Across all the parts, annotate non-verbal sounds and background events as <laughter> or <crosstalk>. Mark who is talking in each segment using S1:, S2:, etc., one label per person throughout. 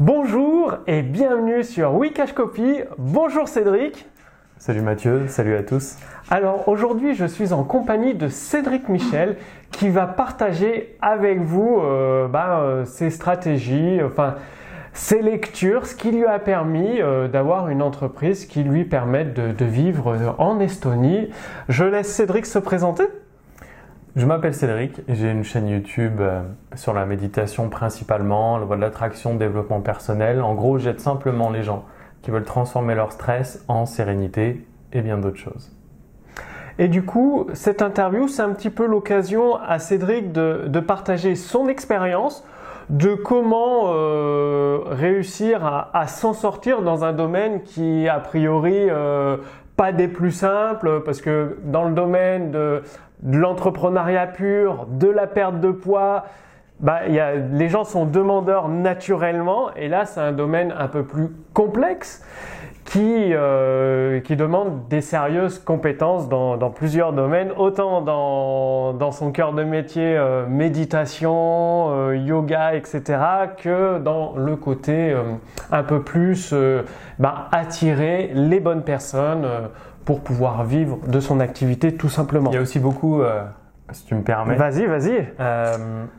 S1: Bonjour et bienvenue sur Wikash Copy. Bonjour Cédric.
S2: Salut Mathieu, salut à tous.
S1: Alors aujourd'hui, je suis en compagnie de Cédric Michel qui va partager avec vous euh, bah, euh, ses stratégies, enfin ses lectures, ce qui lui a permis euh, d'avoir une entreprise qui lui permette de, vivre en Estonie. Je laisse Cédric se présenter.
S2: Je m'appelle Cédric j'ai une chaîne YouTube sur la méditation principalement, la voie de l'attraction, développement personnel. En gros, j'aide simplement les gens qui veulent transformer leur stress en sérénité et bien d'autres choses.
S1: Et du coup, cette interview, c'est un petit peu l'occasion à Cédric de, partager son expérience de comment euh, réussir à, s'en sortir dans un domaine qui, a priori, euh, pas des plus simples, parce que dans le domaine de, de l'entrepreneuriat pur, de la perte de poids, bah, y a, les gens sont demandeurs naturellement, et là, c'est un domaine un peu plus complexe qui, euh, qui demande des sérieuses compétences dans, plusieurs domaines, autant dans, son cœur de métier euh, méditation, euh, yoga, etc., que dans le côté un peu plus bah, attirer les bonnes personnes pour pouvoir vivre de son activité tout simplement.
S2: Il y a aussi beaucoup, si tu me permets.
S1: Vas-y, vas-y.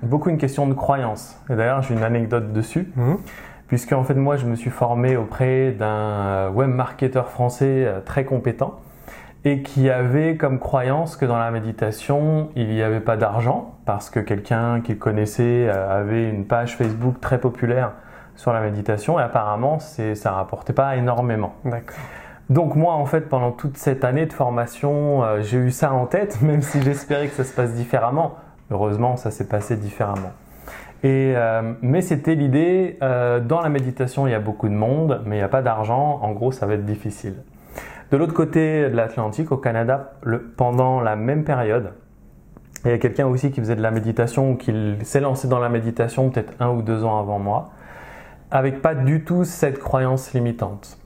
S2: beaucoup une question de croyance. Et d'ailleurs, j'ai une anecdote dessus. Mmh puisque en fait moi je me suis formé auprès d'un web marketeur français euh, très compétent et qui avait comme croyance que dans la méditation il n'y avait pas d'argent parce que quelqu'un qu'il connaissait euh, avait une page Facebook très populaire sur la méditation et apparemment ça rapportait pas énormément. Donc moi en fait pendant toute cette année de formation euh, j'ai eu ça en tête <laughs> même si j'espérais que ça se passe différemment. Heureusement ça s'est passé différemment. Euh, mais c'était l'idée, euh, dans la méditation, il y a beaucoup de monde, mais il n'y a pas d'argent. En gros, ça va être difficile. De l'autre côté de l'Atlantique, au Canada, pendant la même période, il y a quelqu'un aussi qui faisait de la méditation ou qui s'est lancé dans la méditation peut-être un ou deux ans avant moi, avec pas du tout cette croyance limitante.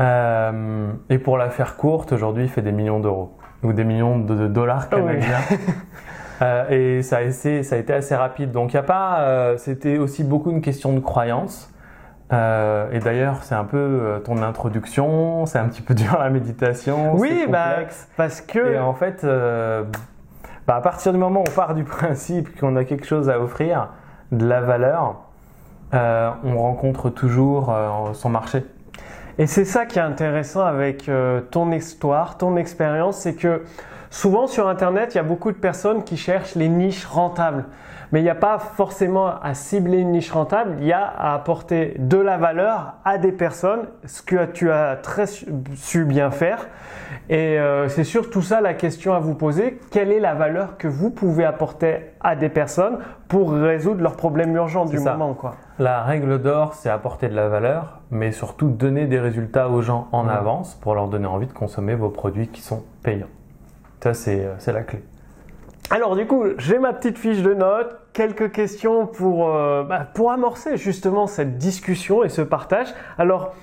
S2: Euh, et pour la faire courte, aujourd'hui, il fait des millions d'euros ou des millions de dollars ah canadiens. <laughs> Euh, et ça a, été, ça a été assez rapide. Donc il a pas, euh, c'était aussi beaucoup une question de croyance. Et d'ailleurs, c'est un peu ton introduction, c'est un petit peu <laughs> dur la méditation.
S1: Oui, bah, parce que.
S2: Et en fait, bah, à partir du moment où on part du principe qu'on a quelque chose à offrir, de la valeur, on rencontre toujours son marché.
S1: Et c'est ça qui est intéressant avec ton histoire, ton expérience, c'est que Souvent sur Internet, il y a beaucoup de personnes qui cherchent les niches rentables. Mais il n'y a pas forcément à cibler une niche rentable, il y a à apporter de la valeur à des personnes, ce que tu as très su bien faire. Et euh, c'est surtout ça la question à vous poser. Quelle est la valeur que vous pouvez apporter à des personnes pour résoudre leurs problèmes urgents du moment quoi?
S2: La règle d'or, c'est apporter de la valeur, mais surtout donner des résultats aux gens en avance pour leur donner envie de consommer vos produits qui sont payants. Ça, euh, c'est la clé.
S1: Alors du coup, j'ai ma petite fiche de notes, quelques questions pour, euh, bah, pour amorcer justement cette discussion et ce partage. Alors,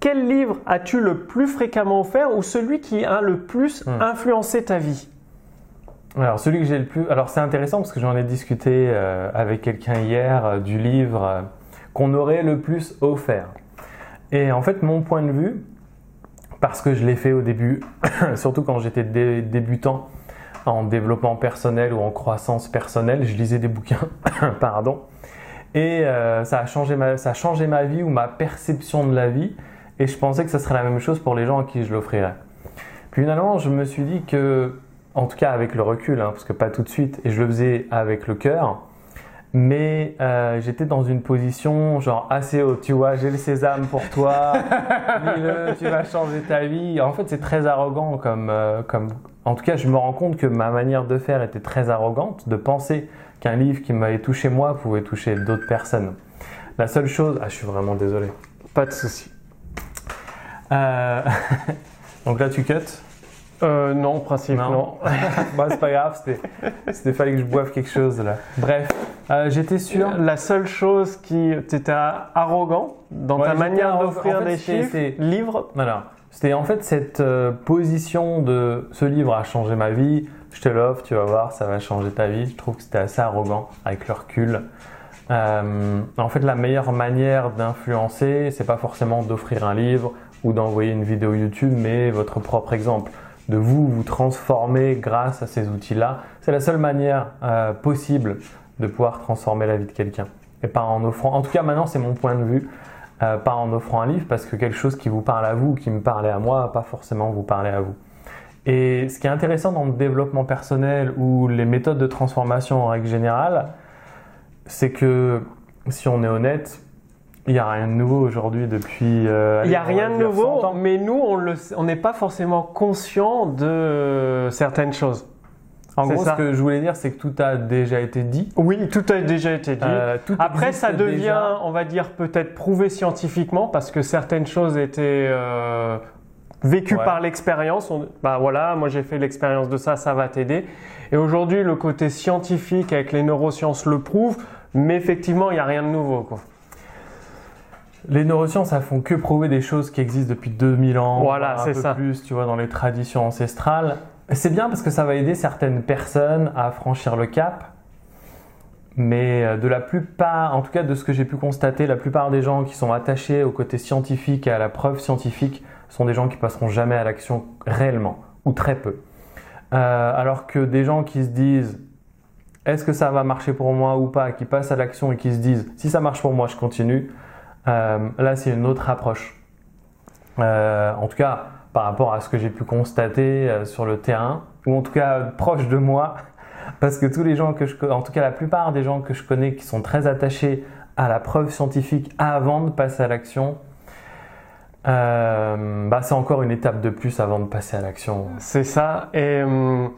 S1: quel livre as-tu le plus fréquemment offert ou celui qui a le plus hmm. influencé ta vie?
S2: Alors celui que j'ai le plus, alors c'est intéressant parce que j'en ai discuté euh, avec quelqu'un hier du livre qu'on aurait le plus offert. Et en fait, mon point de vue, parce que je l'ai fait au début, <coughs> surtout quand j'étais débutant en développement personnel ou en croissance personnelle, je lisais des bouquins, <laughs> pardon, et euh, ça, a changé ma, vie ou ma perception de la vie, et je pensais que ce serait la même chose pour les gens à qui je l'offrirais. Puis finalement, je me suis dit que, en tout cas avec le recul, hein, parce que pas tout de suite, et je le faisais avec le cœur, mais euh, j'étais dans une position genre assez haute, tu vois, j'ai le sésame pour toi, <laughs> lis-le, tu vas changer ta vie. En fait, c'est très arrogant comme, euh, comme... En tout cas, je me rends compte que ma manière de faire était très arrogante, de penser qu'un livre qui m'avait touché moi pouvait toucher d'autres personnes. La seule chose... Ah, je suis vraiment désolé.
S1: Pas de souci.
S2: Euh... <laughs> Donc là, tu cut
S1: euh, non, principe, non. <laughs>
S2: bah, c'est pas grave, c'était, fallait que je boive quelque chose là. Bref, euh, j'étais sûr.
S1: La seule chose qui, t'étais arrogant dans ta manière d'offrir des chiffres, livres.
S2: Voilà. C'était en fait cette euh, position de ce livre a changé ma vie, je te l'offre, tu vas voir, ça va changer ta vie. Je trouve que c'était assez arrogant avec le recul. en fait, la meilleure manière d'influencer, c'est pas forcément d'offrir un livre ou d'envoyer une vidéo YouTube, mais votre propre exemple de vous vous transformer grâce à ces outils-là. C'est la seule manière euh, possible de pouvoir transformer la vie de quelqu'un. Et pas en offrant, en tout cas maintenant c'est mon point de vue, euh, pas en offrant un livre parce que quelque chose qui vous parle à vous, qui me parlait à moi, pas forcément vous parler à vous. Et ce qui est intéressant dans le développement personnel ou les méthodes de transformation en règle générale, c'est que si on est honnête, il n'y a rien de nouveau aujourd'hui depuis.
S1: Euh, il n'y a rien de nouveau, mais nous, on n'est pas forcément conscient de certaines choses.
S2: En gros, ce que je voulais dire, c'est que tout a déjà été dit.
S1: Oui, tout a déjà été dit. Euh, Après, ça devient, on va dire, peut-être prouvé scientifiquement parce que certaines choses étaient euh, vécues par l'expérience. Bah voilà, moi j'ai fait l'expérience de ça, ça va t'aider. Et aujourd'hui, le côté scientifique avec les neurosciences le prouve, mais effectivement, il n'y a rien de nouveau. Quoi.
S2: Les neurosciences, elles font que prouver des choses qui existent depuis 2000 ans.
S1: Voilà,
S2: c'est
S1: ça.
S2: plus, tu vois, dans les traditions ancestrales. C'est bien parce que ça va aider certaines personnes à franchir le cap. Mais euh, de la plupart, en tout cas de ce que j'ai pu constater, la plupart des gens qui sont attachés au côté scientifique et à la preuve scientifique sont des gens qui passeront jamais à l'action réellement, ou très peu. Euh, alors que des gens qui se disent est-ce que ça va marcher pour moi ou pas, qui passent à l'action et qui se disent si ça marche pour moi, je continue, euh, là, c'est une autre approche. Euh, en tout cas, par rapport à ce que j'ai pu constater euh, sur le terrain, ou en tout cas proche de moi, <laughs> parce que tous les gens que je, en tout cas la plupart des gens que je connais qui sont très attachés à la preuve scientifique avant de passer à l'action, bah, c'est encore une étape de plus avant de passer à l'action.
S1: C'est ça. Et hum,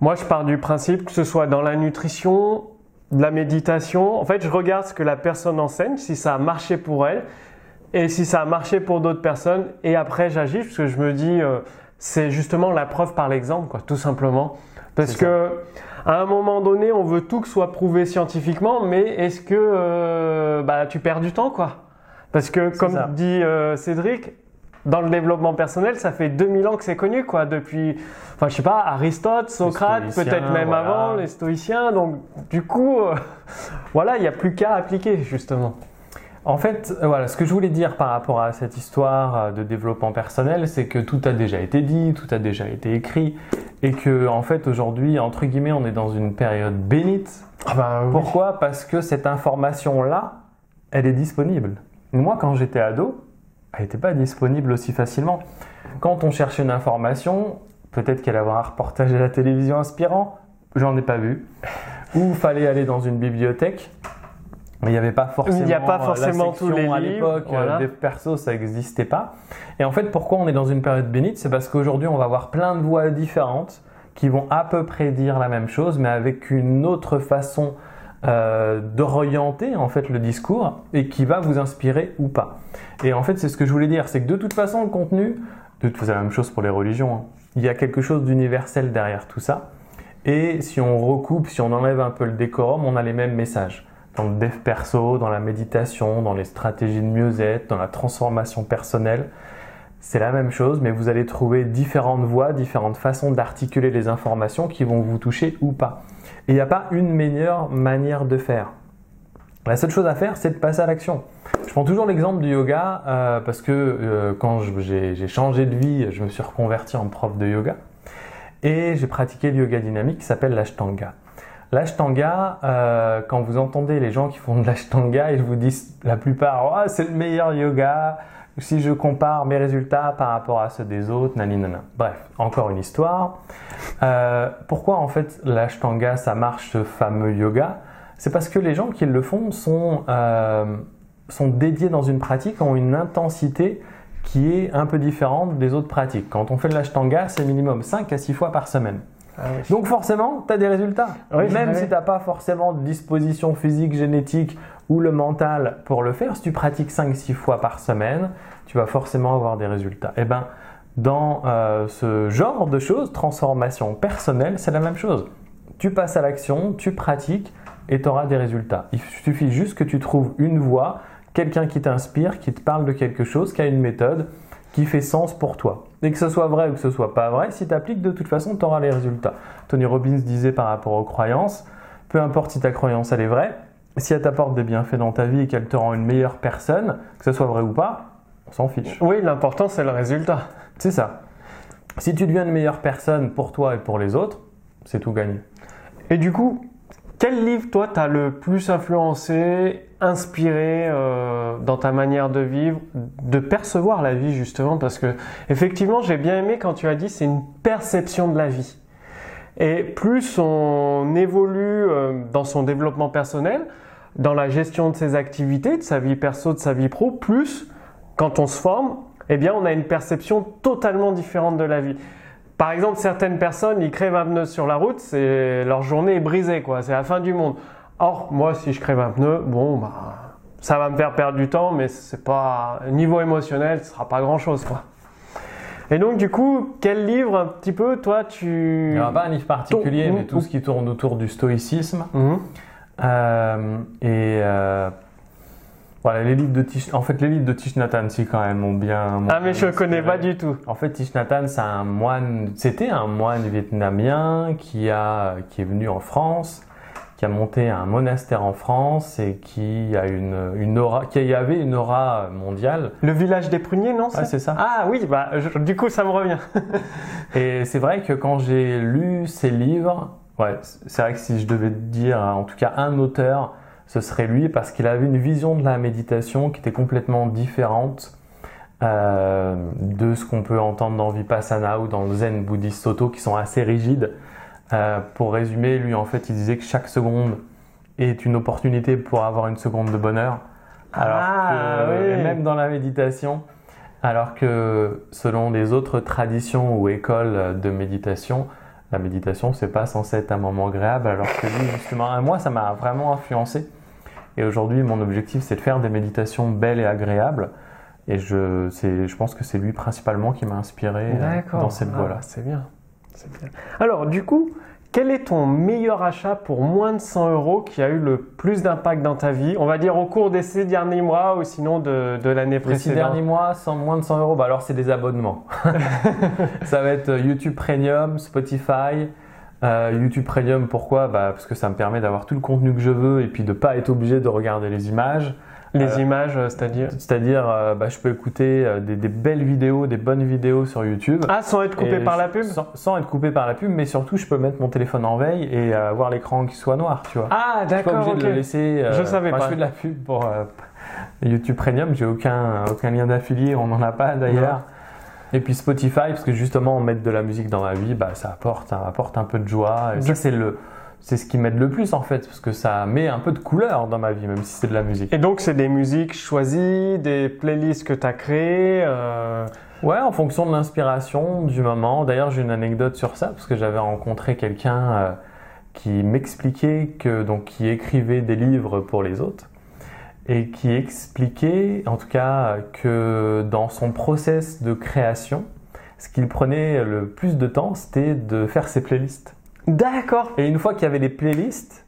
S1: moi, je pars du principe que ce soit dans la nutrition, de la méditation, en fait, je regarde ce que la personne enseigne, si ça a marché pour elle et si ça a marché pour d'autres personnes. Et après, j'agis parce que je me dis, euh, c'est justement la preuve par l'exemple, quoi, tout simplement. Parce que à un moment donné, on veut tout que soit prouvé scientifiquement, mais est-ce que euh, bah, tu perds du temps, quoi? Parce que, comme dit euh, Cédric, dans le développement personnel, ça fait 2000 ans que c'est connu, quoi, depuis, enfin, je sais pas, Aristote, Socrate, peut-être même avant, les stoïciens. Donc, du coup, euh, <laughs> voilà, il n'y a plus qu'à appliquer, justement.
S2: En fait, euh, voilà, ce que je voulais dire par rapport à cette histoire euh, de développement personnel, c'est que tout a déjà été dit, tout a déjà été écrit, et que, en fait, aujourd'hui, entre guillemets, on est dans une période bénite.
S1: Ah bah
S2: Pourquoi? Parce que cette information-là, elle est disponible. Moi, quand j'étais ado, n'était pas disponible aussi facilement. Quand on cherche une information, peut-être qu'elle avait un reportage à la télévision inspirant, j'en ai pas vu. Ou fallait aller dans une bibliothèque, mais il n'y avait pas forcément,
S1: il n'y a pas forcément tous les
S2: à l'époque. Euh, des persos, ça n'existait pas. Et en fait, pourquoi on est dans une période bénite C'est parce qu'aujourd'hui, on va avoir plein de voix différentes qui vont à peu près dire la même chose, mais avec une autre façon euh, d'orienter en fait le discours et qui va vous inspirer ou pas. Et en fait, c'est ce que je voulais dire, c'est que de toute façon, le contenu, de toute façon, la même chose pour les religions. Hein. Il y a quelque chose d'universel derrière tout ça. Et si on recoupe, si on enlève un peu le décorum, on a les mêmes messages. Dans le dev perso, dans la méditation, dans les stratégies de mieux-être, dans la transformation personnelle, c'est la même chose, mais vous allez trouver différentes voies, différentes façons d'articuler les informations qui vont vous toucher ou pas. Et il n'y a pas une meilleure manière de faire. La seule chose à faire, c'est de passer à l'action. Je prends toujours l'exemple du yoga euh, parce que euh, quand j'ai changé de vie, je me suis reconverti en prof de yoga et j'ai pratiqué le yoga dynamique qui s'appelle l'ashtanga. L'ashtanga, euh, quand vous entendez les gens qui font de l'ashtanga, ils vous disent la plupart oh, c'est le meilleur yoga. Si je compare mes résultats par rapport à ceux des autres, naninana. Bref, encore une histoire. pourquoi en fait l'ashtanga ça marche ce fameux yoga? C'est parce que les gens qui le font sont, euh, sont dédiés dans une pratique, ont une intensité qui est un peu différente des autres pratiques. Quand on fait de l'ashtanga, c'est minimum 5 à 6 fois par semaine. Ah Donc forcément, tu as des résultats. Même si tu n'as pas forcément de disposition physique, génétique ou le mental pour le faire, si tu pratiques 5-6 fois par semaine, tu vas forcément avoir des résultats. Et eh ben, dans euh, ce genre de choses, transformation personnelle, c'est la même chose. Tu passes à l'action, tu pratiques, et tu auras des résultats. Il suffit juste que tu trouves une voie, quelqu'un qui t'inspire, qui te parle de quelque chose, qui a une méthode qui fait sens pour toi. Et que ce soit vrai ou que ce soit pas vrai, si tu appliques, de toute façon, tu auras les résultats. Tony Robbins disait par rapport aux croyances, peu importe si ta croyance elle est vraie, si elle t'apporte des bienfaits dans ta vie et qu'elle te rend une meilleure personne, que ce soit vrai ou pas, on s'en fiche.
S1: Oui, l'important c'est le résultat.
S2: C'est ça. Si tu deviens une meilleure personne pour toi et pour les autres, c'est tout gagné.
S1: Et du coup, quel livre, toi, t'as le plus influencé, inspiré euh, dans ta manière de vivre, de percevoir la vie, justement Parce que, effectivement, j'ai bien aimé quand tu as dit c'est une perception de la vie. Et plus on évolue euh, dans son développement personnel, dans la gestion de ses activités, de sa vie perso, de sa vie pro, plus quand on se forme, eh bien, on a une perception totalement différente de la vie. Par exemple, certaines personnes, ils crèvent un pneu sur la route, c'est leur journée est brisée, quoi. C'est la fin du monde. Or, moi, si je crève un pneu, bon, bah, ça va me faire perdre du temps, mais c'est pas niveau émotionnel, ce sera pas grand chose, quoi. Et donc, du coup, quel livre un petit peu, toi, tu.
S2: Il n'y a pas un livre particulier, mais tout ce qui tourne autour du stoïcisme.
S1: Mhm.
S2: Euh, et euh, voilà, les livres de Tish... En fait, les livres de Tish Nathan, si quand même, ont bien.
S1: Ah, mais je ne connais pas du tout.
S2: En fait, Tish Nathan, c'est un moine. C'était un moine vietnamien qui a qui est venu en France, qui a monté un monastère en France et qui a une, une aura, qui avait une aura mondiale.
S1: Le village des pruniers, non
S2: Ouais, c'est ça.
S1: Ah oui, bah du coup, ça me revient. <laughs>
S2: Et c'est vrai que quand j'ai lu ces livres, ouais, c'est vrai que si je devais dire, en tout cas, un auteur ce serait lui parce qu'il avait une vision de la méditation qui était complètement différente euh, de ce qu'on peut entendre dans Vipassana ou dans le Zen bouddhiste Soto qui sont assez rigides. Euh, pour résumer, lui en fait il disait que chaque seconde est une opportunité pour avoir une seconde de bonheur. Alors
S1: Ah,
S2: que
S1: oui.
S2: même dans la méditation, alors que selon les autres traditions ou écoles de méditation, la méditation c'est pas censé être un moment agréable alors que lui justement moi ça m'a vraiment influencé et aujourd'hui mon objectif c'est de faire des méditations belles et agréables et je, je pense que c'est lui principalement qui m'a inspiré euh, dans cette
S1: Ah,
S2: voie-là.
S1: bah, c'est bien. Bien. Alors, du coup, quel est ton meilleur achat pour moins de 100 euros qui a eu le plus d'impact dans ta vie? On va dire au cours des six derniers mois ou sinon de, de l'année
S2: Les six
S1: précédente.
S2: derniers mois, sans moins de 100 euros, bah alors c'est des abonnements. <laughs> ça va être euh, YouTube Premium, Spotify. Euh, YouTube Premium, pourquoi? Bah, Parce que ça me permet d'avoir tout le contenu que je veux et puis de pas être obligé de regarder les images.
S1: Les
S2: Euh,
S1: images, euh, c'est-à-dire
S2: C'est-à-dire, euh, bah, je peux écouter des, des belles vidéos, des bonnes vidéos sur YouTube.
S1: Ah, sans être coupé par la
S2: je-
S1: pub
S2: sans, sans être coupé par la pub, mais surtout, je peux mettre mon téléphone en veille et avoir l'écran qui soit noir, tu vois.
S1: Ah,
S2: Je suis pas
S1: d'accord,
S2: obligé
S1: ok.
S2: de le laisser.
S1: Je savais
S2: enfin,
S1: pas.
S2: Je fais de la pub pour YouTube Premium. J'ai aucun, aucun lien d'affilié. On n'en a pas d'ailleurs. Et puis Spotify, parce que justement, mettre de la musique dans ma vie, bah, ça apporte, ça apporte un peu de joie. Et ça, c'est le, c'est ce qui m'aide le plus en fait, parce que ça met un peu de couleur dans ma vie, même si c'est de la musique.
S1: Et donc, c'est des musiques choisies, des playlists que tu as créées. euh,
S2: Ouais, en fonction de l'inspiration du moment. D'ailleurs, j'ai une anecdote sur ça parce que j'avais rencontré quelqu'un euh, qui m'expliquait que donc qui écrivait des livres pour les autres et qui expliquait, en tout cas, que dans son process de création, ce qu'il prenait le plus de temps, c'était de faire ses playlists.
S1: D'accord.
S2: Et une fois qu'il y avait les playlists,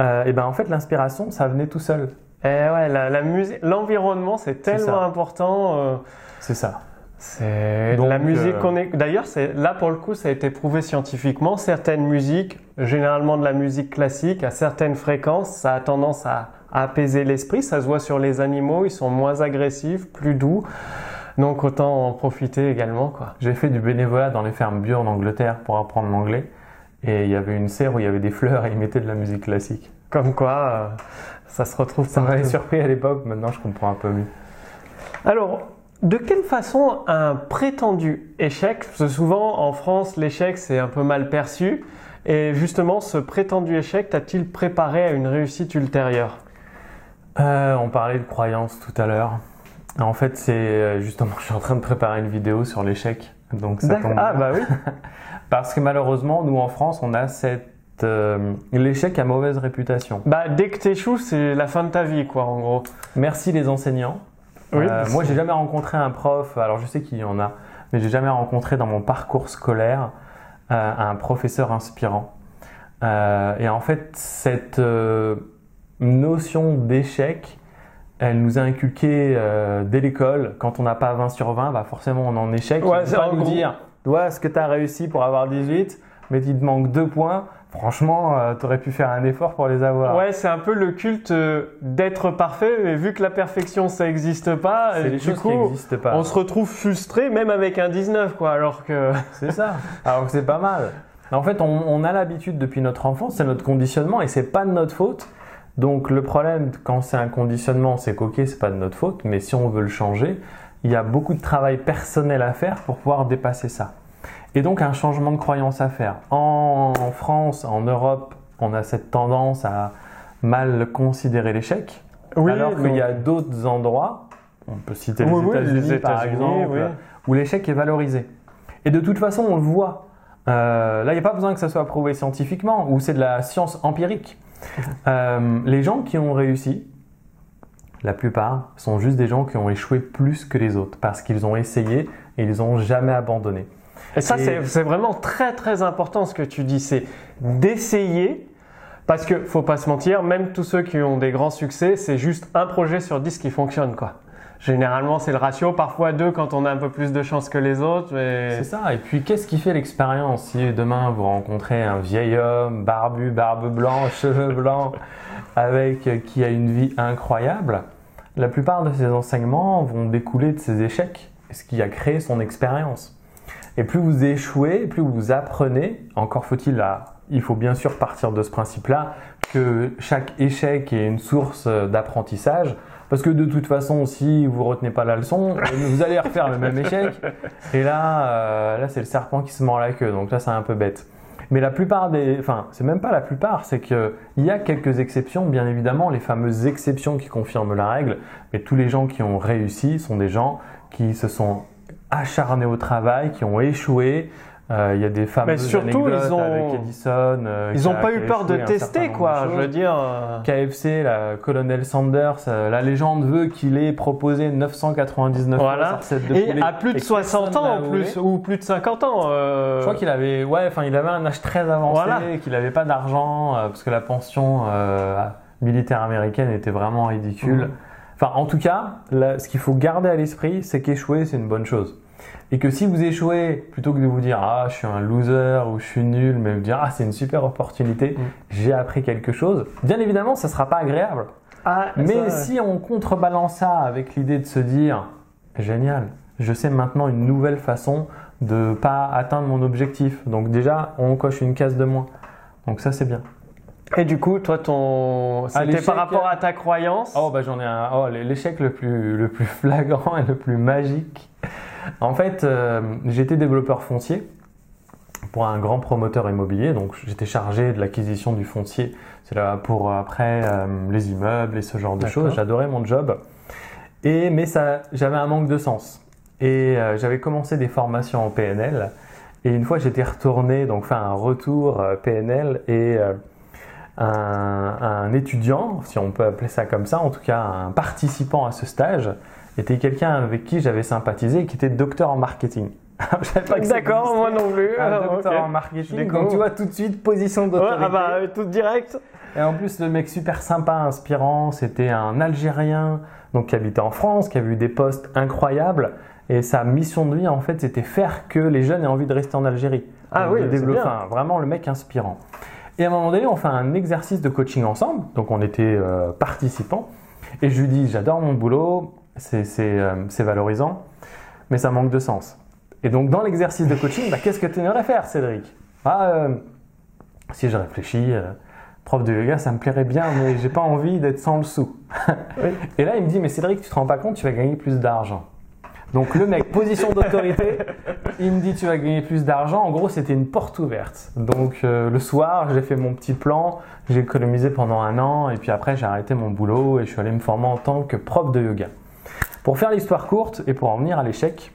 S2: euh, et ben en fait l'inspiration, ça venait tout seul.
S1: Et ouais, la, la musique, l'environnement, c'est tellement important. euh,
S2: C'est ça.
S1: C'est la musique
S2: euh,
S1: qu'on est. D'ailleurs, c'est là pour le coup, ça a été prouvé scientifiquement. Certaines musiques, généralement de la musique classique, à certaines fréquences, ça a tendance à, à apaiser l'esprit. Ça se voit sur les animaux, ils sont moins agressifs, plus doux. Donc autant en profiter également, quoi.
S2: J'ai fait du bénévolat dans les fermes bio en Angleterre pour apprendre l'anglais. Et il y avait une serre où il y avait des fleurs et ils mettaient de la musique classique.
S1: Comme quoi, euh, ça se retrouve
S2: Ça m'avait surpris à l'époque, maintenant je comprends un peu mieux.
S1: Alors, de quelle façon un prétendu échec, parce que souvent en France l'échec c'est un peu mal perçu, et justement ce prétendu échec t'a-t-il préparé à une réussite ultérieure?
S2: Euh, on parlait de croyances tout à l'heure. En fait, c'est euh, justement, <laughs> je suis en train de préparer une vidéo sur l'échec. Donc ça tombe
S1: Ah bah oui. <laughs>
S2: Parce que malheureusement, nous en France, on a cette. euh, l'échec a mauvaise réputation.
S1: Bah dès que t'échoues c'est la fin de ta vie quoi en gros.
S2: Merci les enseignants.
S1: Oui,
S2: Euh, moi, j'ai jamais rencontré un prof, alors je sais qu'il y en a, mais j'ai jamais rencontré dans mon parcours scolaire euh, un professeur inspirant. Euh, et en fait, cette notion d'échec, elle nous a inculqué dès l'école. Quand on n'a pas 20 sur 20, bah forcément on est en échec.
S1: Ouais, c'est
S2: faut pas nous
S1: gros.
S2: dire, voilà ce que tu as réussi pour avoir 18, mais il te manque 2 points. franchement, euh, tu aurais pu faire un effort pour les avoir.
S1: Ouais, c'est un peu le culte euh, d'être parfait, mais vu que la perfection, ça n'existe pas,
S2: choses qui pas.
S1: on se retrouve frustré même avec un 19, quoi, alors que... <laughs>
S2: C'est ça, alors que c'est pas mal. En fait, on, a l'habitude depuis notre enfance, c'est notre conditionnement, et c'est pas de notre faute. Donc le problème, quand c'est un conditionnement, c'est qu'ok, c'est pas de notre faute, mais si on veut le changer, il y a beaucoup de travail personnel à faire pour pouvoir dépasser ça. Et donc un changement de croyance à faire. En, France, en Europe, on a cette tendance à mal considérer l'échec. alors qu'il y a d'autres endroits, on peut citer les États-Unis par exemple, où l'échec est valorisé. Et de toute façon, on le voit. Euh, là, il n'y a pas besoin que ça soit prouvé scientifiquement, ou c'est de la science empirique. <laughs> Euh, les gens qui ont réussi, la plupart, sont juste des gens qui ont échoué plus que les autres, parce qu'ils ont essayé et ils n'ont jamais abandonné.
S1: Et ça, c'est vraiment très très important ce que tu dis, c'est d'essayer. Parce que faut pas se mentir, même tous ceux qui ont des grands succès, c'est juste un projet sur dix qui fonctionne, quoi. Généralement, c'est le ratio, parfois deux quand on a un peu plus de chance que les autres.
S2: C'est ça. Et puis, qu'est-ce qui fait l'expérience? Si demain vous rencontrez un vieil homme, barbu, barbe blanche, cheveux blancs, avec qui a une vie incroyable, la plupart de ces enseignements vont découler de ses échecs, ce qui a créé son expérience. Et plus vous échouez, plus vous apprenez, encore faut-il il faut bien sûr partir de ce principe-là, que chaque échec est une source d'apprentissage. Parce que de toute façon, si vous retenez pas la leçon, <laughs> vous allez refaire le même échec. Et là, euh, là c'est le serpent qui se mord la queue. Donc là, c'est un peu bête. Mais la plupart des, enfin, c'est même pas la plupart, c'est qu'il y a quelques exceptions, bien évidemment, les fameuses exceptions qui confirment la règle. Mais tous les gens qui ont réussi sont des gens qui se sont acharnés au travail, qui ont échoué. Euh, il y a des fameuses Mais surtout, ils ont, avec Edison.
S1: Euh, ils n'ont pas eu peur de tester, quoi. Je veux dire.
S2: Euh. KFC, la Colonel Sanders, la légende veut qu'il ait proposé 999
S1: voilà. Et à plus de 60 ans, en plus, ou plus de 50 ans.
S2: Je crois qu'il avait, ouais, enfin, il avait un âge très avancé, qu'il n'avait pas d'argent parce que la pension militaire américaine était vraiment ridicule. Mhm. Enfin, en tout cas, ce qu'il faut garder à l'esprit, c'est qu'échouer, c'est une bonne chose. Et que si vous échouez, plutôt que de vous dire ah je suis un loser ou je suis nul, mais vous dire ah c'est une super opportunité, mm. j'ai appris quelque chose. Bien évidemment, ça sera pas agréable. Ah, mais si on contrebalance ça avec l'idée de se dire génial, je sais maintenant une nouvelle façon de pas atteindre mon objectif. Donc déjà, on coche une case de moins. Donc ça c'est bien.
S1: Et du coup, toi, ton, c'était par rapport à ta croyance?
S2: Oh, bah j'en ai un. Oh, l'échec le plus, le plus flagrant et le plus magique. En fait, euh, j'étais développeur foncier pour un grand promoteur immobilier, donc j'étais chargé de l'acquisition du foncier. C'est là pour après euh, les immeubles et ce genre de choses. J'adorais mon job. Et mais ça, j'avais un manque de sens. Et euh, j'avais commencé des formations en PNL. Et une fois, j'étais retourné, donc faire un retour PNL et un, étudiant, si on peut appeler ça comme ça, en tout cas un participant à ce stage, était quelqu'un avec qui j'avais sympathisé et qui était docteur en marketing. <laughs>
S1: D'accord, moi non plus.
S2: Un docteur en marketing. Donc tu vois tout de suite position d'autorité.
S1: ah bah tout direct.
S2: Et en plus le mec super sympa, inspirant, c'était un Algérien donc qui habitait en France, qui avait eu des postes incroyables et sa mission de vie en fait c'était faire que les jeunes aient envie de rester en Algérie.
S1: Ah oui, c'est bien.
S2: vraiment le mec inspirant. Et à un moment donné, on fait un exercice de coaching ensemble. Donc, on était euh, participants. Et je lui dis, j'adore mon boulot, c'est valorisant, mais ça manque de sens. Et donc, dans l'exercice de coaching, bah, qu'est-ce que tu aimerais faire, Cédric? Ah, euh, Si je réfléchis, prof de yoga, ça me plairait bien, mais j'ai pas envie d'être sans le sou. <laughs> Et là, il me dit, mais Cédric, tu te rends pas compte, tu vas gagner plus d'argent. Donc le mec, position d'autorité, il me dit tu vas gagner plus d'argent. En gros, c'était une porte ouverte. Donc euh, le soir, j'ai fait mon petit plan, j'ai économisé pendant un an et puis après j'ai arrêté mon boulot et je suis allé me former en tant que prof de yoga. Pour faire l'histoire courte et pour en venir à l'échec,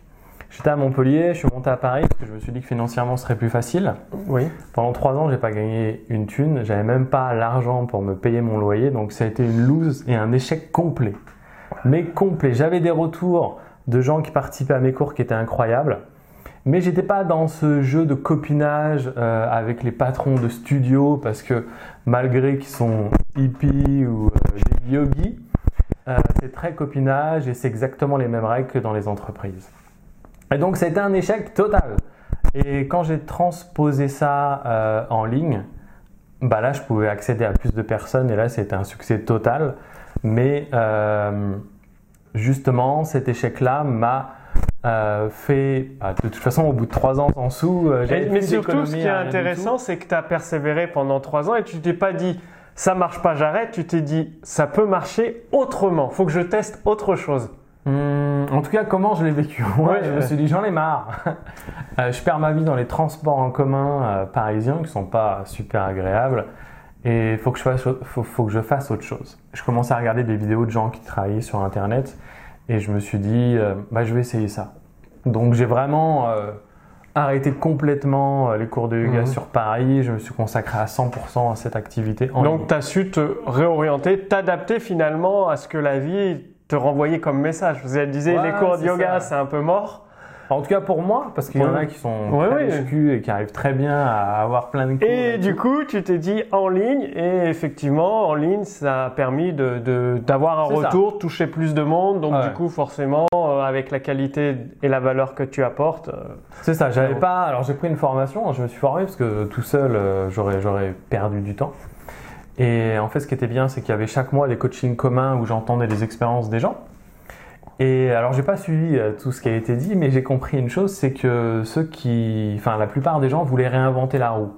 S2: j'étais à Montpellier, je suis monté à Paris parce que je me suis dit que financièrement ce serait plus facile.
S1: Oui.
S2: Pendant trois ans, j'ai pas gagné une thune, j'avais même pas l'argent pour me payer mon loyer, donc ça a été une lose et un échec complet. Mais complet. J'avais des retours de gens qui participaient à mes cours qui étaient incroyables. Mais j'étais pas dans ce jeu de copinage euh, avec les patrons de studio parce que malgré qu'ils sont hippies ou euh, des yogis, euh, c'est très copinage et c'est exactement les mêmes règles que dans les entreprises. Et donc été un échec total. Et quand j'ai transposé ça en ligne, bah là, je pouvais accéder à plus de personnes et là, c'était un succès total. Mais euh, justement, cet échec-là m'a euh, fait, bah, de toute façon, au bout de trois ans en sous, euh,
S1: j'avais Mais surtout, ce qui est intéressant, c'est que tu as persévéré pendant trois ans et tu t'es pas dit ça marche pas, j'arrête. Tu t'es dit ça peut marcher autrement. Faut que je teste autre chose.
S2: Hmm, en tout cas, comment je l'ai vécu Moi, je me suis dit, j'en ai marre. <laughs> Euh, je perds ma vie dans les transports en commun euh, parisiens qui sont pas super agréables. Et il faut, que je fasse, faut, que je fasse autre chose. Je commençais à regarder des vidéos de gens qui travaillaient sur Internet et je me suis dit, euh, bah, je vais essayer ça. Donc j'ai vraiment arrêté complètement les cours de yoga mhm. sur Paris. Je me suis consacré à 100% à cette activité.
S1: Donc tu as su te réorienter, t'adapter finalement à ce que la vie te renvoyer comme message. Vous avez dit, les cours de yoga, c'est un peu mort.
S2: En tout cas pour moi, parce qu'il y en a qui sont ouais, très et qui arrivent très bien à avoir plein de cours.
S1: Et, du coup, tu t'es dit en ligne, et effectivement, en ligne, ça a permis d'avoir de, un retour, toucher plus de monde. Donc du coup, forcément, euh, avec la qualité et la valeur que tu apportes. Euh,
S2: c'est ça, j'avais pas. Alors j'ai pris une formation, je me suis formé parce que tout seul, euh, j'aurais j'aurais perdu du temps. Et en fait, ce qui était bien, c'est qu'il y avait chaque mois des coachings communs où j'entendais les expériences des gens. Et alors, j'ai pas suivi euh, tout ce qui a été dit, mais j'ai compris une chose, c'est que ceux qui, enfin, la plupart des gens voulaient réinventer la roue,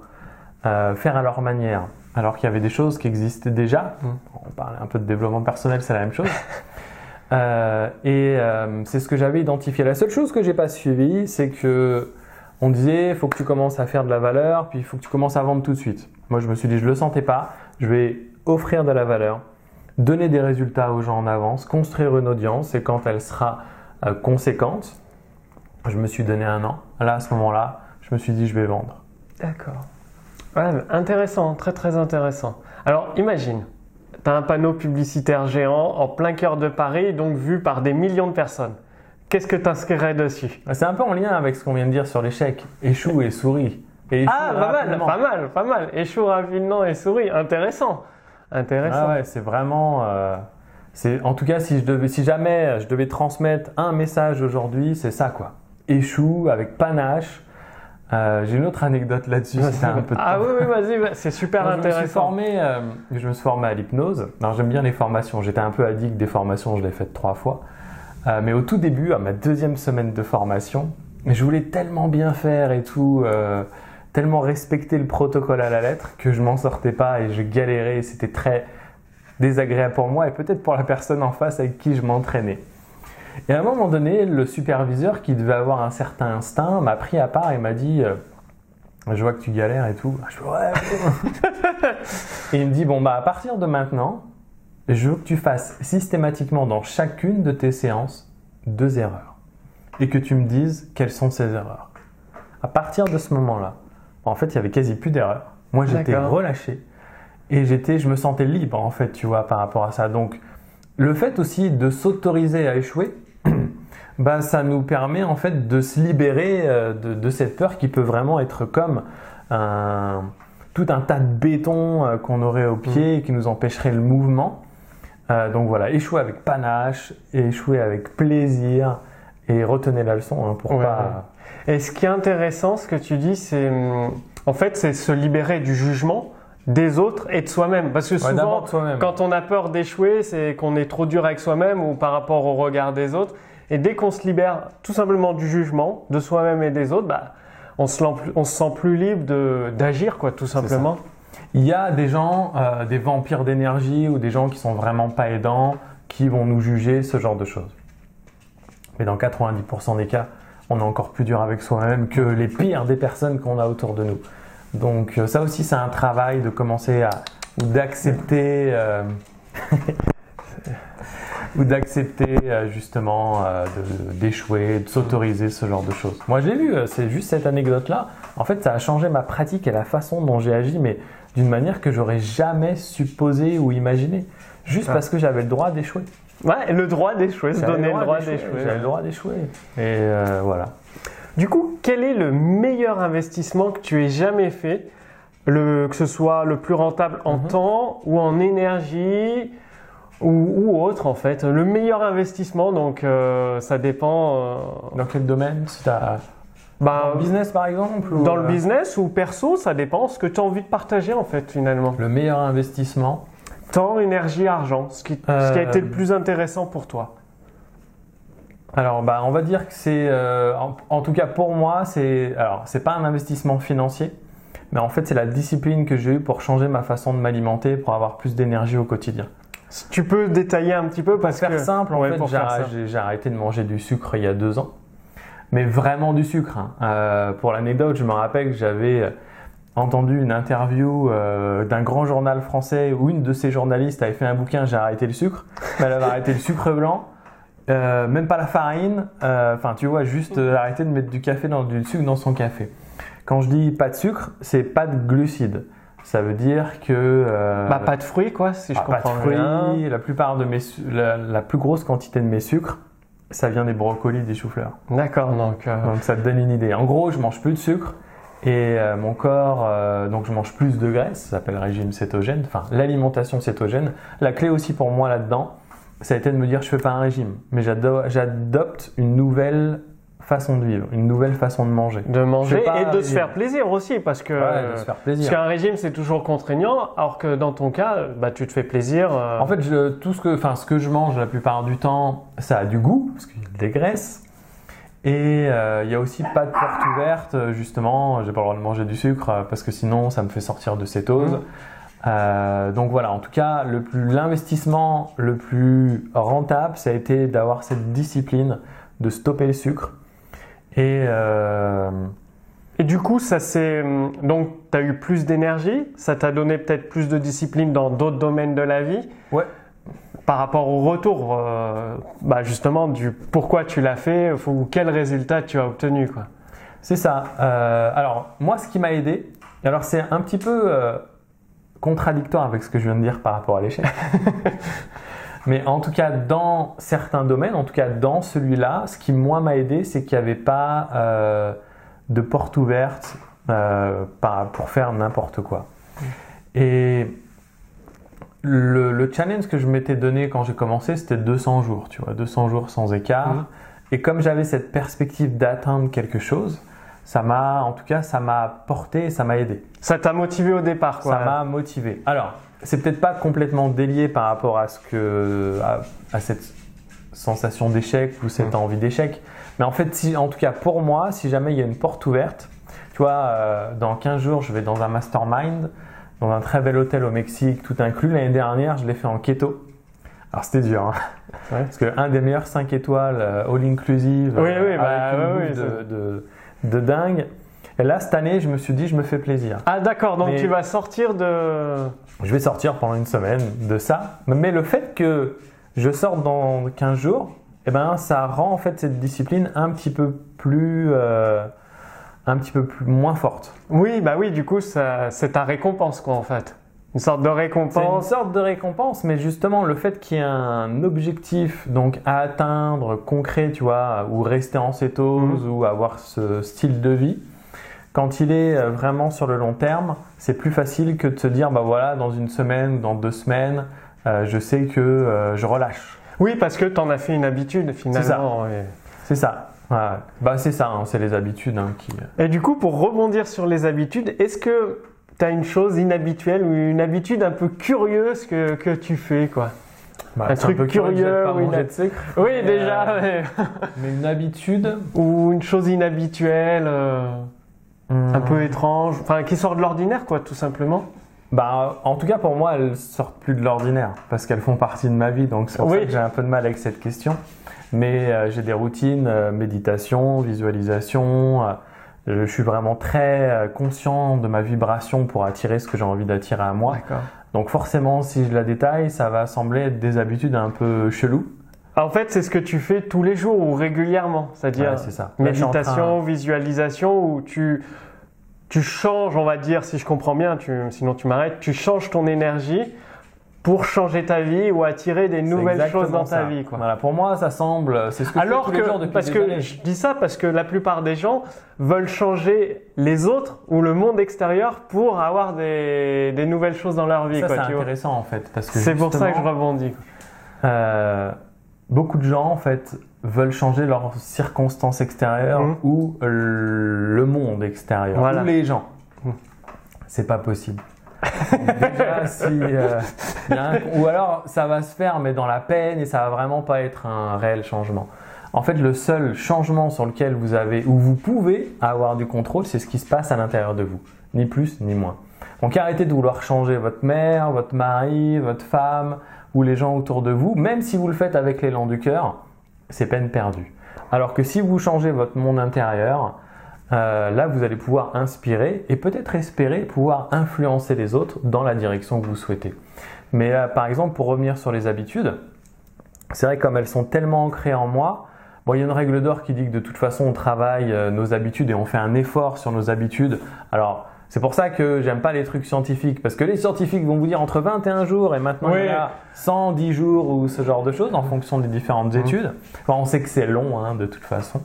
S2: euh, faire à leur manière, alors qu'il y avait des choses qui existaient déjà. Mmh. On parlait un peu de développement personnel, c'est la même chose. <laughs> Euh, et c'est ce que j'avais identifié. La seule chose que j'ai pas suivi, c'est que on disait, il faut que tu commences à faire de la valeur, puis il faut que tu commences à vendre tout de suite. Moi, je me suis dit, je le sentais pas je vais offrir de la valeur, donner des résultats aux gens en avance, construire une audience et quand elle sera euh, conséquente, je me suis donné un an. Là, à ce moment-là, je me suis dit je vais vendre.
S1: D'accord. intéressant, très très intéressant. Alors imagine, tu as un panneau publicitaire géant en plein cœur de Paris, donc vu par des millions de personnes. Qu'est-ce que tu inscrirais dessus
S2: C'est un peu en lien avec ce qu'on vient de dire sur l'échec. Échoue et souris
S1: ah, pas mal, pas mal, pas mal. Échoue rapidement et souris. Intéressant. Intéressant.
S2: Ah ouais, c'est vraiment. Euh, c'est, en tout cas, si, je devais, si jamais je devais transmettre un message aujourd'hui, c'est ça quoi. Échoue avec panache. Euh, j'ai une autre anecdote là-dessus.
S1: un peu ah oui, oui vas-y, c'est super intéressant.
S2: Je me, suis formé, euh, je me suis formé à l'hypnose. j'aime bien les formations. J'étais un peu addict des formations, je l'ai faites trois fois. mais au tout début, à ma deuxième semaine de formation, je voulais tellement bien faire et tout tellement respecté le protocole à la lettre que je m'en sortais pas et je galérais. C'était très désagréable pour moi et peut-être pour la personne en face avec qui je m'entraînais. Et à un moment donné, le superviseur qui devait avoir un certain instinct m'a pris à part et m'a dit euh, Je vois que tu galères et tout. Je ouais. <laughs> et il me dit Bon, bah, à partir de maintenant, je veux que tu fasses systématiquement dans chacune de tes séances deux erreurs et que tu me dises quelles sont ces erreurs. À partir de ce moment-là, en fait, il y avait quasi plus d'erreurs. Moi, j'étais relâché et j'étais, je me sentais libre en fait, tu vois, par rapport à ça. Donc, le fait aussi de s'autoriser à échouer, <clears throat> bah, ça nous permet en fait de se libérer euh, de, cette peur qui peut vraiment être comme un, tout un tas de béton euh, qu'on aurait au pied et qui nous empêcherait le mouvement. Euh, donc voilà, échouer avec panache, échouer avec plaisir et retenez la leçon hein, pour pas.
S1: Et ce qui est intéressant, ce que tu dis, c'est hum, en fait, c'est se libérer du jugement des autres et de soi-même. Parce que souvent, quand on a peur d'échouer, c'est qu'on est trop dur avec soi-même ou par rapport au regard des autres. Et dès qu'on se libère tout simplement du jugement de soi-même et des autres, bah, on, se on se sent plus libre d'agir, quoi, tout simplement.
S2: Il y a des gens, euh, des vampires d'énergie ou des gens qui sont vraiment pas aidants, qui vont nous juger, ce genre de choses. Mais dans 90% des cas, on est encore plus dur avec soi-même que les pires des personnes qu'on a autour de nous. Donc euh, ça aussi c'est un travail de commencer à ou d'accepter euh, <laughs> ou d'accepter euh, justement d'échouer, de, s'autoriser ce genre de choses. Moi j'ai vu, c'est juste cette anecdote là. En fait ça a changé ma pratique et la façon dont j'ai agi, mais d'une manière que j'aurais jamais supposé ou imaginé, juste parce que j'avais le droit d'échouer.
S1: Ouais, le droit d'échouer, se donner le droit d'échouer.
S2: J'avais le droit d'échouer. Et euh, voilà.
S1: Du coup, quel est le meilleur investissement que tu aies jamais fait? Le, Que ce soit le plus rentable en mhm. temps ou en énergie ou, autre en fait. Le meilleur investissement, donc euh, ça dépend.
S2: Euh, Dans quel domaine? Bah, dans le business par exemple
S1: Dans le business ou perso, ça dépend ce que tu as envie de partager en fait finalement.
S2: Le meilleur investissement?
S1: Temps, énergie, argent, ce qui, ce qui a été le plus intéressant pour toi.
S2: Alors, bah, on va dire que c'est, en, en, tout cas pour moi, c'est, alors c'est pas un investissement financier, mais en fait c'est la discipline que j'ai eue pour changer ma façon de m'alimenter, pour avoir plus d'énergie au quotidien.
S1: Si tu peux détailler un petit peu parce
S2: pour
S1: faire
S2: simple, en fait, j'ai arrêté de manger du sucre il y a deux ans, mais vraiment du sucre. Hein. Euh, pour l'anecdote, je me rappelle que j'avais entendu une interview euh, d'un grand journal français où une de ces journalistes avait fait un bouquin J'ai arrêté le sucre. <laughs> Elle avait arrêté le sucre blanc, euh, même pas la farine. Enfin, tu vois, juste arrêter de mettre du café dans du sucre dans son café. Quand je dis pas de sucre, c'est pas de glucides. Ça veut dire que. Euh,
S1: bah, pas de fruits, quoi, si je comprends
S2: pas de fruits, La plupart de mes, la, plus grosse quantité de mes sucres, ça vient des brocolis, des choux-fleurs.
S1: D'accord, donc.
S2: Euh, donc ça te donne une idée. En gros, je mange plus de sucre et euh, mon corps, donc je mange plus de graisse, ça s'appelle régime cétogène, enfin l'alimentation cétogène. La clé aussi pour moi là-dedans, ça a été de me dire je fais pas un régime, mais j'adopte une nouvelle façon de vivre, une nouvelle façon de manger.
S1: De manger et de se faire plaisir aussi, parce que
S2: ouais, de se faire plaisir.
S1: parce qu'un régime c'est toujours contraignant, alors que dans ton cas, bah, tu te fais plaisir. Euh.
S2: En fait, je, tout ce que, enfin, ce que je mange la plupart du temps, ça a du goût, parce qu'il y a des graisses. Et euh, il y a aussi pas de porte ouverte, justement. J'ai pas le droit de manger du sucre euh, parce que sinon ça me fait sortir de cétose. Mmh. donc voilà, en tout cas, le l'investissement le plus rentable, ça a été d'avoir cette discipline de stopper le sucre
S1: et, euh, et du coup, ça c'est donc tu as eu plus d'énergie, ça t'a donné peut-être plus de discipline dans d'autres domaines de la vie.
S2: Ouais.
S1: Par rapport au retour, euh, bah justement, du pourquoi tu l'as fait ou quel résultat tu as obtenu. quoi.
S2: C'est ça. Euh, alors, moi, ce qui m'a aidé, alors c'est un petit peu contradictoire avec ce que je viens de dire par rapport à l'échec. <laughs> Mais en tout cas, dans certains domaines, en tout cas dans celui-là, ce qui moi m'a aidé, c'est qu'il n'y avait pas euh, de porte ouverte euh, pour faire n'importe quoi. Et le, challenge que je m'étais donné quand j'ai commencé, c'était 200 jours, tu vois, 200 jours sans écart. Mmh. Et comme j'avais cette perspective d'atteindre quelque chose, ça m'a, en tout cas, ça m'a porté et ça m'a aidé.
S1: Ça t'a motivé au départ, quoi.
S2: Ça m'a motivé. Alors, c'est peut-être pas complètement délié par rapport à ce que à, cette sensation d'échec ou cette mmh. envie d'échec. Mais en fait, si, en tout cas pour moi, si jamais il y a une porte ouverte, tu vois, euh, dans 15 jours, je vais dans un mastermind, dans un très bel hôtel au Mexique, tout inclus. L'année dernière, je l'ai fait en keto. Alors c'était dur, hein parce que un des meilleurs 5 étoiles euh, all inclusive,
S1: oui, oui, bah,
S2: de, de dingue. Et là, cette année, je me suis dit, je me fais plaisir.
S1: Ah d'accord, donc tu vas sortir de...
S2: Je vais sortir pendant une semaine de ça. Mais le fait que je sorte dans 15 jours, eh ben, ça rend en fait cette discipline un petit peu plus... Euh, un petit peu plus, moins forte.
S1: Oui, bah oui, du coup, c'est ta récompense, quoi, en fait. Une sorte de récompense. C'est
S2: une sorte de récompense, mais justement, le fait qu'il y ait un objectif donc à atteindre concret, tu vois, ou rester en cétose, mmh. ou avoir ce style de vie, quand il est euh, vraiment sur le long terme, c'est plus facile que de se dire, bah voilà, dans une semaine, dans deux semaines, euh, je sais que euh, je relâche.
S1: Oui, parce que tu en as fait une habitude finalement.
S2: C'est ça. Bah, c'est ça, hein, c'est les habitudes hein, qui.
S1: Et du coup, pour rebondir sur les habitudes, est-ce que tu as une chose inhabituelle ou une habitude un peu curieuse que, que tu fais quoi?
S2: Bah, un truc curieux
S1: ou
S2: une...
S1: Oui, déjà.
S2: Mais... <laughs> mais... une habitude
S1: ou une chose inhabituelle. Un peu étrange, enfin qui sort de l'ordinaire quoi, tout simplement.
S2: Bah, en tout cas pour moi, elles sortent plus de l'ordinaire parce qu'elles font partie de ma vie, donc c'est pour ça que j'ai un peu de mal avec cette question. Mais euh, j'ai des routines, euh, méditation, visualisation. Euh, je suis vraiment très conscient de ma vibration pour attirer ce que j'ai envie d'attirer à moi. Donc forcément, si je la détaille, ça va sembler être des habitudes un peu cheloues.
S1: En fait, c'est ce que tu fais tous les jours ou régulièrement, c'est-à-dire méditation, visualisation, où tu, tu changes, on va dire, si je comprends bien, tu, sinon tu m'arrêtes, tu changes ton énergie pour changer ta vie ou attirer des nouvelles choses dans ta vie. Quoi.
S2: Voilà, pour moi, ça semble, c'est ce que
S1: Alors
S2: je fais tous
S1: que,
S2: les jours
S1: parce que je dis ça parce que la plupart des gens veulent changer les autres ou le monde extérieur pour avoir des, des nouvelles choses dans leur vie.
S2: Ça, c'est intéressant en fait, parce que
S1: c'est pour ça que je rebondis.
S2: Euh, beaucoup de gens en fait veulent changer leurs circonstances extérieures
S1: Mhm.
S2: ou le monde extérieur
S1: Voilà.
S2: ou les gens.
S1: Mhm.
S2: C'est pas possible. Euh, ou alors ça va se faire mais dans la peine et ça va vraiment pas être un réel changement. En fait, le seul changement sur lequel vous avez ou vous pouvez avoir du contrôle, c'est ce qui se passe à l'intérieur de vous, ni plus ni moins. Donc arrêtez de vouloir changer votre mère, votre mari, votre femme ou les gens autour de vous, même si vous le faites avec l'élan du cœur, c'est peine perdue. Alors que si vous changez votre monde intérieur, euh, là vous allez pouvoir inspirer et peut-être espérer pouvoir influencer les autres dans la direction que vous souhaitez. Mais par exemple, pour revenir sur les habitudes, c'est vrai que comme elles sont tellement ancrées en moi, bon, il y a une règle d'or qui dit que de toute façon on travaille euh, nos habitudes et on fait un effort sur nos habitudes. Alors c'est pour ça que j'aime pas les trucs scientifiques, parce que les scientifiques vont vous dire entre 21 jours et maintenant il y a 110 jours ou ce genre de choses en fonction des différentes
S1: Mhm.
S2: études. Enfin, on sait que c'est long hein, de toute façon.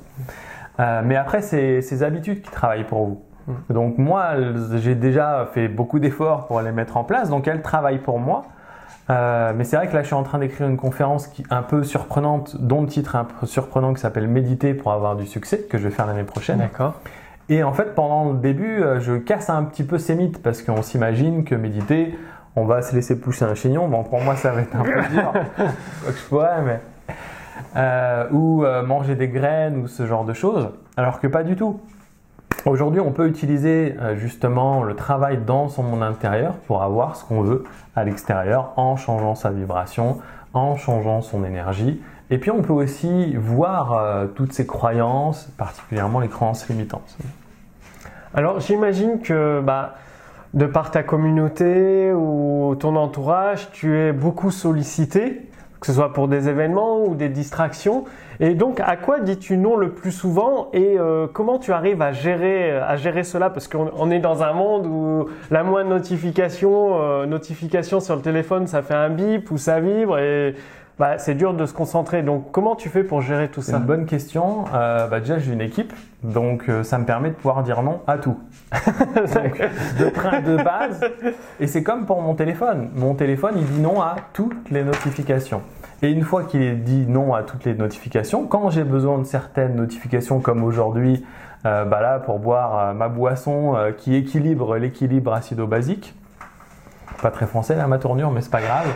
S2: Euh, mais après, c'est ces habitudes qui travaillent pour vous.
S1: Mhm.
S2: Donc moi, j'ai déjà fait beaucoup d'efforts pour les mettre en place, donc elles travaillent pour moi. Euh, mais c'est vrai que là, je suis en train d'écrire une conférence qui un peu surprenante, dont le titre est un peu surprenant, qui s'appelle Méditer pour avoir du succès, que je vais faire l'année prochaine.
S1: D'accord.
S2: Et en fait, pendant le début, euh, je casse un petit peu ces mythes parce qu'on s'imagine que méditer, on va se laisser pousser un chignon. Bon, pour moi, ça va être un peu <laughs> dur. Je pourrais, mais. Euh, ou euh, manger des graines ou ce genre de choses. Alors que pas du tout. Aujourd'hui, on peut utiliser euh, justement le travail dans son monde intérieur pour avoir ce qu'on veut à l'extérieur en changeant sa vibration, en changeant son énergie. Et puis, on peut aussi voir toutes ces croyances, particulièrement les croyances limitantes.
S1: Alors j'imagine que bah, de par ta communauté ou ton entourage, tu es beaucoup sollicité, que ce soit pour des événements ou des distractions. Et donc à quoi dis-tu non le plus souvent et euh, comment tu arrives à gérer, à gérer cela? Parce qu'on on est dans un monde où la moindre notification, euh, notification sur le téléphone, ça fait un bip ou ça vibre et bah, c'est dur de se concentrer. Donc comment tu fais pour gérer tout
S2: C'est
S1: ça
S2: une bonne question. Euh, bah déjà, j'ai une équipe, donc euh, ça me permet de pouvoir dire non à tout. <laughs> Donc, de, de base, et c'est comme pour mon téléphone. Mon téléphone, il dit non à toutes les notifications. Et une fois qu'il dit non à toutes les notifications, quand j'ai besoin de certaines notifications, comme aujourd'hui, euh, bah là, pour boire ma boisson qui équilibre l'équilibre acido-basique, pas très français là, ma tournure, mais c'est pas grave.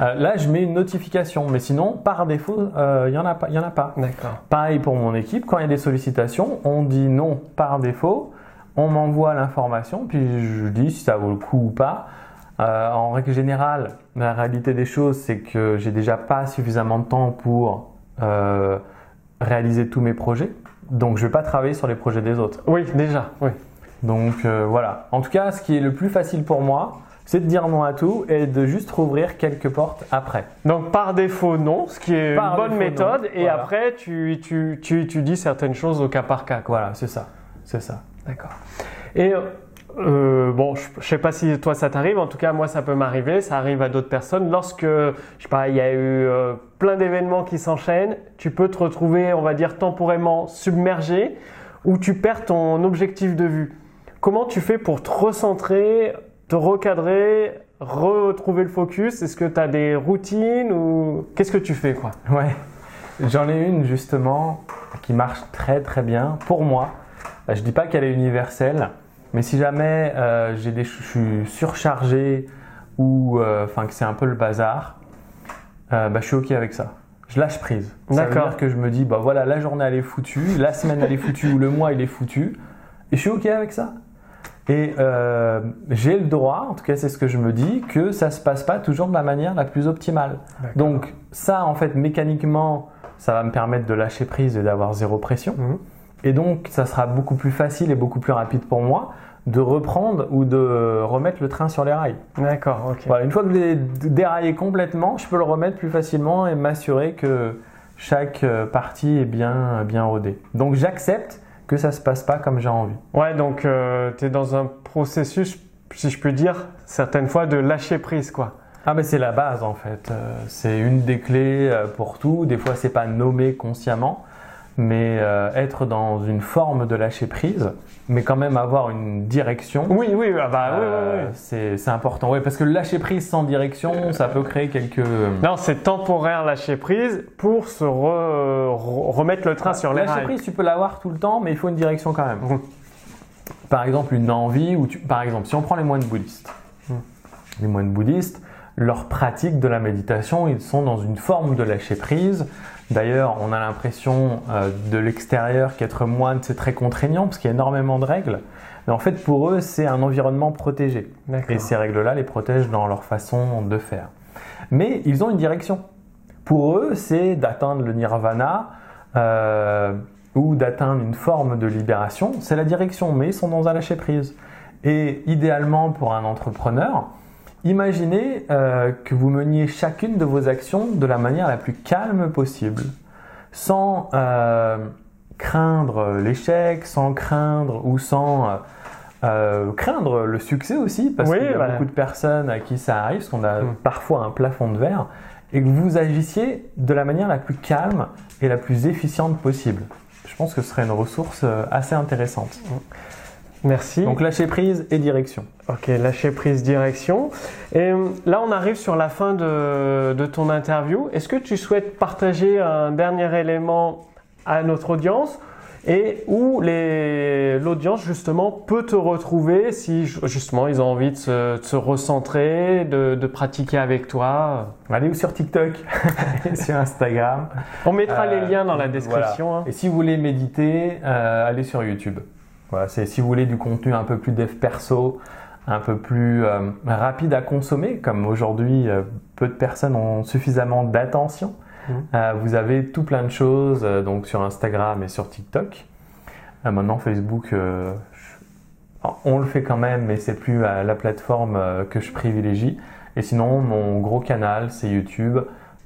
S2: Euh, là, je mets une notification, mais sinon, par défaut, euh, il y en a pas. Y en a pas.
S1: D'accord.
S2: Pareil pour mon équipe, quand il y a des sollicitations, on dit non par défaut, on m'envoie l'information, puis je dis si ça vaut le coup ou pas. Euh, en règle générale, la réalité des choses, c'est que j'ai déjà pas suffisamment de temps pour euh, réaliser tous mes projets, donc je vais pas travailler sur les projets des autres.
S1: Oui, déjà, oui.
S2: Donc euh, voilà. En tout cas, ce qui est le plus facile pour moi, c'est de dire non à tout et de juste rouvrir quelques portes après.
S1: Donc par défaut, non, ce qui est
S2: Par
S1: une bonne
S2: défaut,
S1: méthode.
S2: non.
S1: Et
S2: Voilà.
S1: après, tu, tu, tu, tu dis certaines choses au cas par cas. Quoi.
S2: Voilà, c'est ça. C'est ça.
S1: D'accord. Et euh, bon, je ne sais pas si toi ça t'arrive, en tout cas moi ça peut m'arriver, ça arrive à d'autres personnes. Lorsque, je sais pas, il y a eu euh, plein d'événements qui s'enchaînent, tu peux te retrouver, on va dire, temporairement submergé ou tu perds ton objectif de vue. Comment tu fais pour te recentrer, te recadrer, retrouver le focus Est-ce que tu as des routines ou qu'est-ce que tu fais quoi?
S2: Ouais, j'en ai une justement qui marche très très bien pour moi. Euh, Je dis pas qu'elle est universelle, mais si jamais euh, j'ai des, je suis surchargé ou euh, que c'est un peu le bazar, euh, bah, je suis ok avec ça. Je lâche prise.
S1: D'accord.
S2: que je me dis bah voilà la journée elle est foutue, la semaine elle est foutue ou le mois il est foutu, et je suis ok avec ça. Et euh, j'ai le droit, en tout cas c'est ce que je me dis, que ça se passe pas toujours de la manière la plus optimale. Donc ça, en fait, mécaniquement, ça va me permettre de lâcher prise et d'avoir zéro pression.
S1: Mhm.
S2: Et donc, ça sera beaucoup plus facile et beaucoup plus rapide pour moi de reprendre ou de remettre le train sur les rails.
S1: D'accord, ok.
S2: Voilà, une fois que je l'ai déraillé complètement, je peux le remettre plus facilement et m'assurer que chaque euh, partie est bien, bien rodée. Donc, j'accepte que ça se passe pas comme j'ai envie.
S1: Ouais, donc tu es dans un processus, si je peux dire, certaines fois de lâcher prise, quoi.
S2: Ah mais c'est la base en fait. Euh, c'est une des clés euh, pour tout. Des fois c'est pas nommé consciemment, mais euh, être dans une forme de lâcher prise, mais quand même avoir une direction.
S1: Oui, oui, ah bah, oui, oui,
S2: c'est, c'est important. Oui, parce que lâcher prise sans direction, ça peut créer quelques.
S1: Non, c'est temporaire lâcher prise pour se remettre le train sur les
S2: Lâcher prise, tu peux l'avoir tout le temps, mais il faut une direction quand même. Mmh. Par exemple, une envie, ou tu... par exemple, si on prend les moines bouddhistes, mmh. les moines bouddhistes, leur pratique de la méditation, ils sont dans une forme de lâcher prise D'ailleurs, on a l'impression euh, de l'extérieur qu'être moine, c'est très contraignant parce qu'il y a énormément de règles. Mais en fait, pour eux, c'est un environnement protégé. Et ces règles-là les protègent dans leur façon de faire. Mais ils ont une direction. Pour eux, c'est d'atteindre le nirvana euh, ou d'atteindre une forme de libération. C'est la direction, mais ils sont dans un lâcher-prise. Et idéalement, pour un entrepreneur, Imaginez euh, que vous meniez chacune de vos actions de la manière la plus calme possible, sans euh, craindre l'échec, sans craindre ou sans euh, craindre le succès aussi, parce qu'il y a beaucoup de personnes à qui ça arrive, parce qu'on a mm. parfois un plafond de verre, et que vous agissiez de la manière la plus calme et la plus efficiente possible. Je pense que ce serait une ressource assez intéressante. Mm.
S1: Merci.
S2: Donc lâcher prise et direction.
S1: Ok, lâcher prise, direction. Et euh, là, on arrive sur la fin de, ton interview. Est-ce que tu souhaites partager un dernier élément à notre audience et où l'audience justement peut te retrouver si justement ils ont envie de se, recentrer, de, pratiquer avec toi?
S2: Allez sur TikTok <laughs> sur Instagram.
S1: On mettra les liens dans la euh, description. Hein.
S2: Et si vous voulez méditer, euh, allez sur YouTube. Voilà, c'est si vous voulez du contenu un peu plus dev perso, un peu plus euh, rapide à consommer, comme aujourd'hui euh, peu de personnes ont suffisamment d'attention. Mmh. Euh, vous avez tout plein de choses donc sur Instagram et sur TikTok. maintenant Facebook, on le fait quand même, mais c'est plus la plateforme que je privilégie. Et sinon, mon gros canal, c'est YouTube.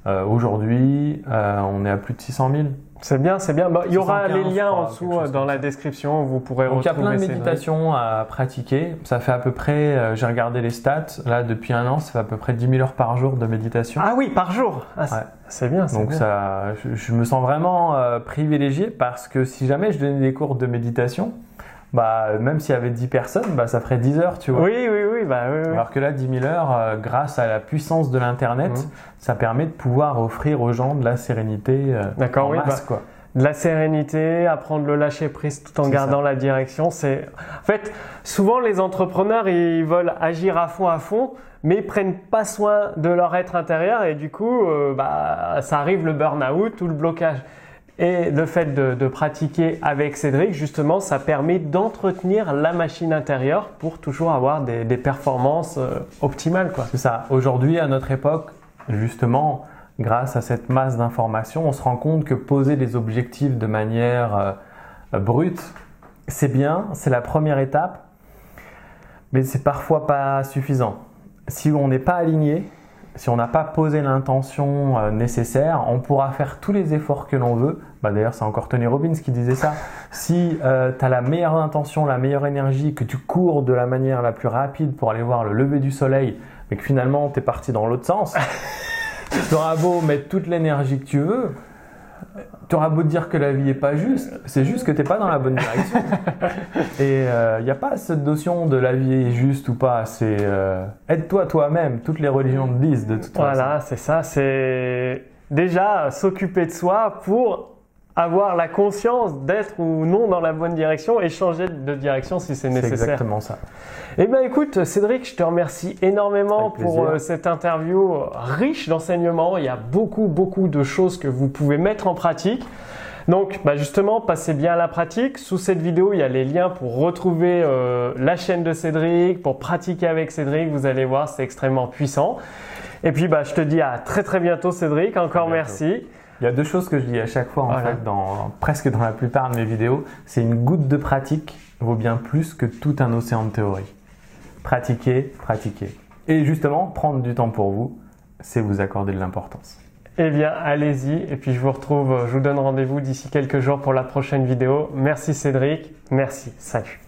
S2: aujourd'hui, on est à plus de 600 000.
S1: C'est bien, c'est bien. il y aura les liens en dessous euh, dans la description. Vous pourrez
S2: Donc, retrouver. Il y a plein de méditations à pratiquer. Ça fait à peu près, euh, j'ai regardé les stats. Là, depuis un an, ça fait à peu près 10 000 heures par jour de méditation.
S1: Ah oui, par jour. Ah, c'est bien.
S2: Donc ça, je, me sens vraiment euh, privilégié parce que si jamais je donnais des cours de méditation, bah, même s'il y avait 10 personnes, bah, ça ferait 10 heures, tu vois.
S1: Oui, oui, oui. Bah, oui,
S2: Alors que là, 10 000 heures, euh, grâce à la puissance de l'Internet, mmh. ça permet de pouvoir offrir aux gens de la sérénité euh, D'accord, oui, bah, quoi.
S1: De la sérénité, apprendre le lâcher prise tout en gardant la direction. C'est En fait, souvent les entrepreneurs, ils veulent agir à fond, à fond, mais ils prennent pas soin de leur être intérieur et du coup, euh, bah, ça arrive le burn-out ou le blocage. Et le fait de, pratiquer avec Cédric, justement, ça permet d'entretenir la machine intérieure pour toujours avoir des, performances euh, optimales.
S2: C'est ça. Aujourd'hui, à notre époque, justement, grâce à cette masse d'informations, on se rend compte que poser des objectifs de manière euh, brute, c'est bien, c'est la première étape, mais c'est parfois pas suffisant. Si on n'est pas aligné, si on n'a pas posé l'intention euh, nécessaire, on pourra faire tous les efforts que l'on veut. Bah, D'ailleurs, c'est encore Tony Robbins qui disait ça. Si euh, tu as la meilleure intention, la meilleure énergie, que tu cours de la manière la plus rapide pour aller voir le lever du soleil, mais que finalement tu es parti dans l'autre sens, <laughs> tu auras beau mettre toute l'énergie que tu veux, tu auras beau te dire que la vie est pas juste, c'est juste que tu n'es pas dans la bonne direction. <laughs> Et il euh, n'y a pas cette notion de la vie est juste ou pas. C'est euh, aide-toi toi-même. Toutes les religions te disent de toute
S1: façon. Voilà, c'est ça. C'est déjà s'occuper de soi pour avoir la conscience d'être ou non dans la bonne direction et changer de direction si c'est nécessaire.
S2: C'est exactement ça.
S1: Eh bien écoute Cédric, je te remercie énormément pour euh, cette interview riche d'enseignements. Il y a beaucoup beaucoup de choses que vous pouvez mettre en pratique. Donc bah justement, passez bien à la pratique. Sous cette vidéo, il y a les liens pour retrouver euh, la chaîne de Cédric, pour pratiquer avec Cédric. Vous allez voir, c'est extrêmement puissant. Et puis bah, je te dis à très très bientôt Cédric. Encore merci.
S2: Il y a deux choses que je dis à chaque fois, en fait, dans, presque dans la plupart de mes vidéos. C'est une goutte de pratique vaut bien plus que tout un océan de théorie. Pratiquer, pratiquer. Et justement, prendre du temps pour vous, c'est vous accorder de l'importance.
S1: Eh bien, allez-y. Et puis, je vous retrouve, je vous donne rendez-vous d'ici quelques jours pour la prochaine vidéo. Merci Cédric. Merci. Salut.